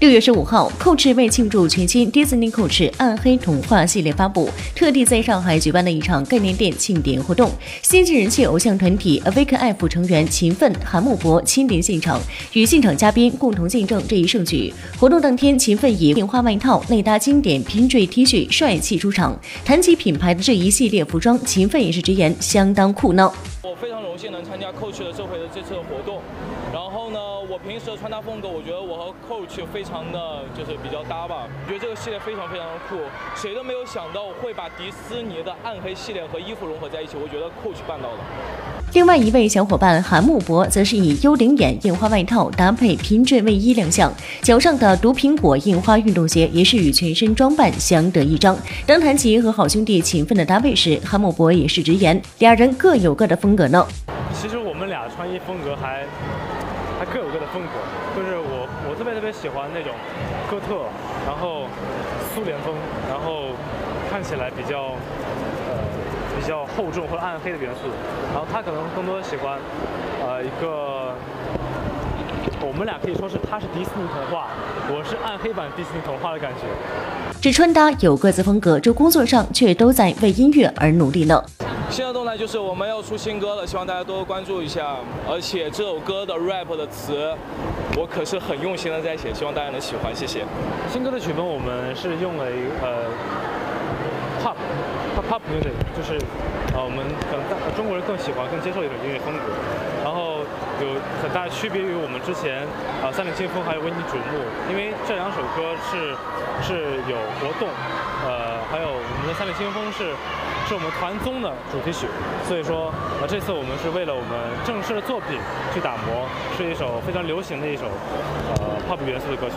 六月十五号，Coach 为庆祝全新 Disney Coach 暗黑童话系列发布，特地在上海举办了一场概念店庆典活动。新晋人气偶像团体 Awake F 成员秦奋、韩木博亲临现场，与现场嘉宾共同见证这一盛举。活动当天，秦奋以印花外套内搭经典拼缀 T 恤，帅气出场。谈起品牌的这一系列服装，秦奋也是直言相当酷呢。我非常荣幸能参加 Coach 的这回的这次活动。然后呢，我平时的穿搭风格，我觉得我和 Coach 非常常的就是比较搭吧。我觉得这个系列非常非常的酷，谁都没有想到会把迪士尼的暗黑系列和衣服融合在一起。我觉得 Coach 办到了。另外一位小伙伴韩木博则是以幽灵眼印花外套搭配拼缀卫衣亮相，脚上的毒苹果印花运动鞋也是与全身装扮相得益彰。当谈及和好兄弟勤奋的搭配时，韩木博也是直言，俩人各有各的风格呢。其实我们俩穿衣风格还。他各有各的风格，就是我我特别特别喜欢那种哥特，然后苏联风，然后看起来比较呃比较厚重或者暗黑的元素，然后他可能更多喜欢呃一个，们俩可以说是他是迪士尼童话，我是暗黑版迪士尼童话的感觉。这穿搭有各自风格，这工作上却都在为音乐而努力呢。新的动态就是我们要出新歌了，希望大家多多关注一下。而且这首歌的 rap 的词，我可是很用心的在写，希望大家能喜欢，谢谢。新歌的曲风我们是用了一呃 pop music，就是呃我们可能大中国人更喜欢、更接受一种音乐风格，然后有很大区别于我们之前啊三里清风还有为你瞩目，因为这两首歌是是有活动，呃还有我们的三里清风是。是我们团综的主题曲，所以说，呃，这次我们是为了我们正式的作品去打磨，是一首非常流行的一首，呃，pop 元素的歌曲。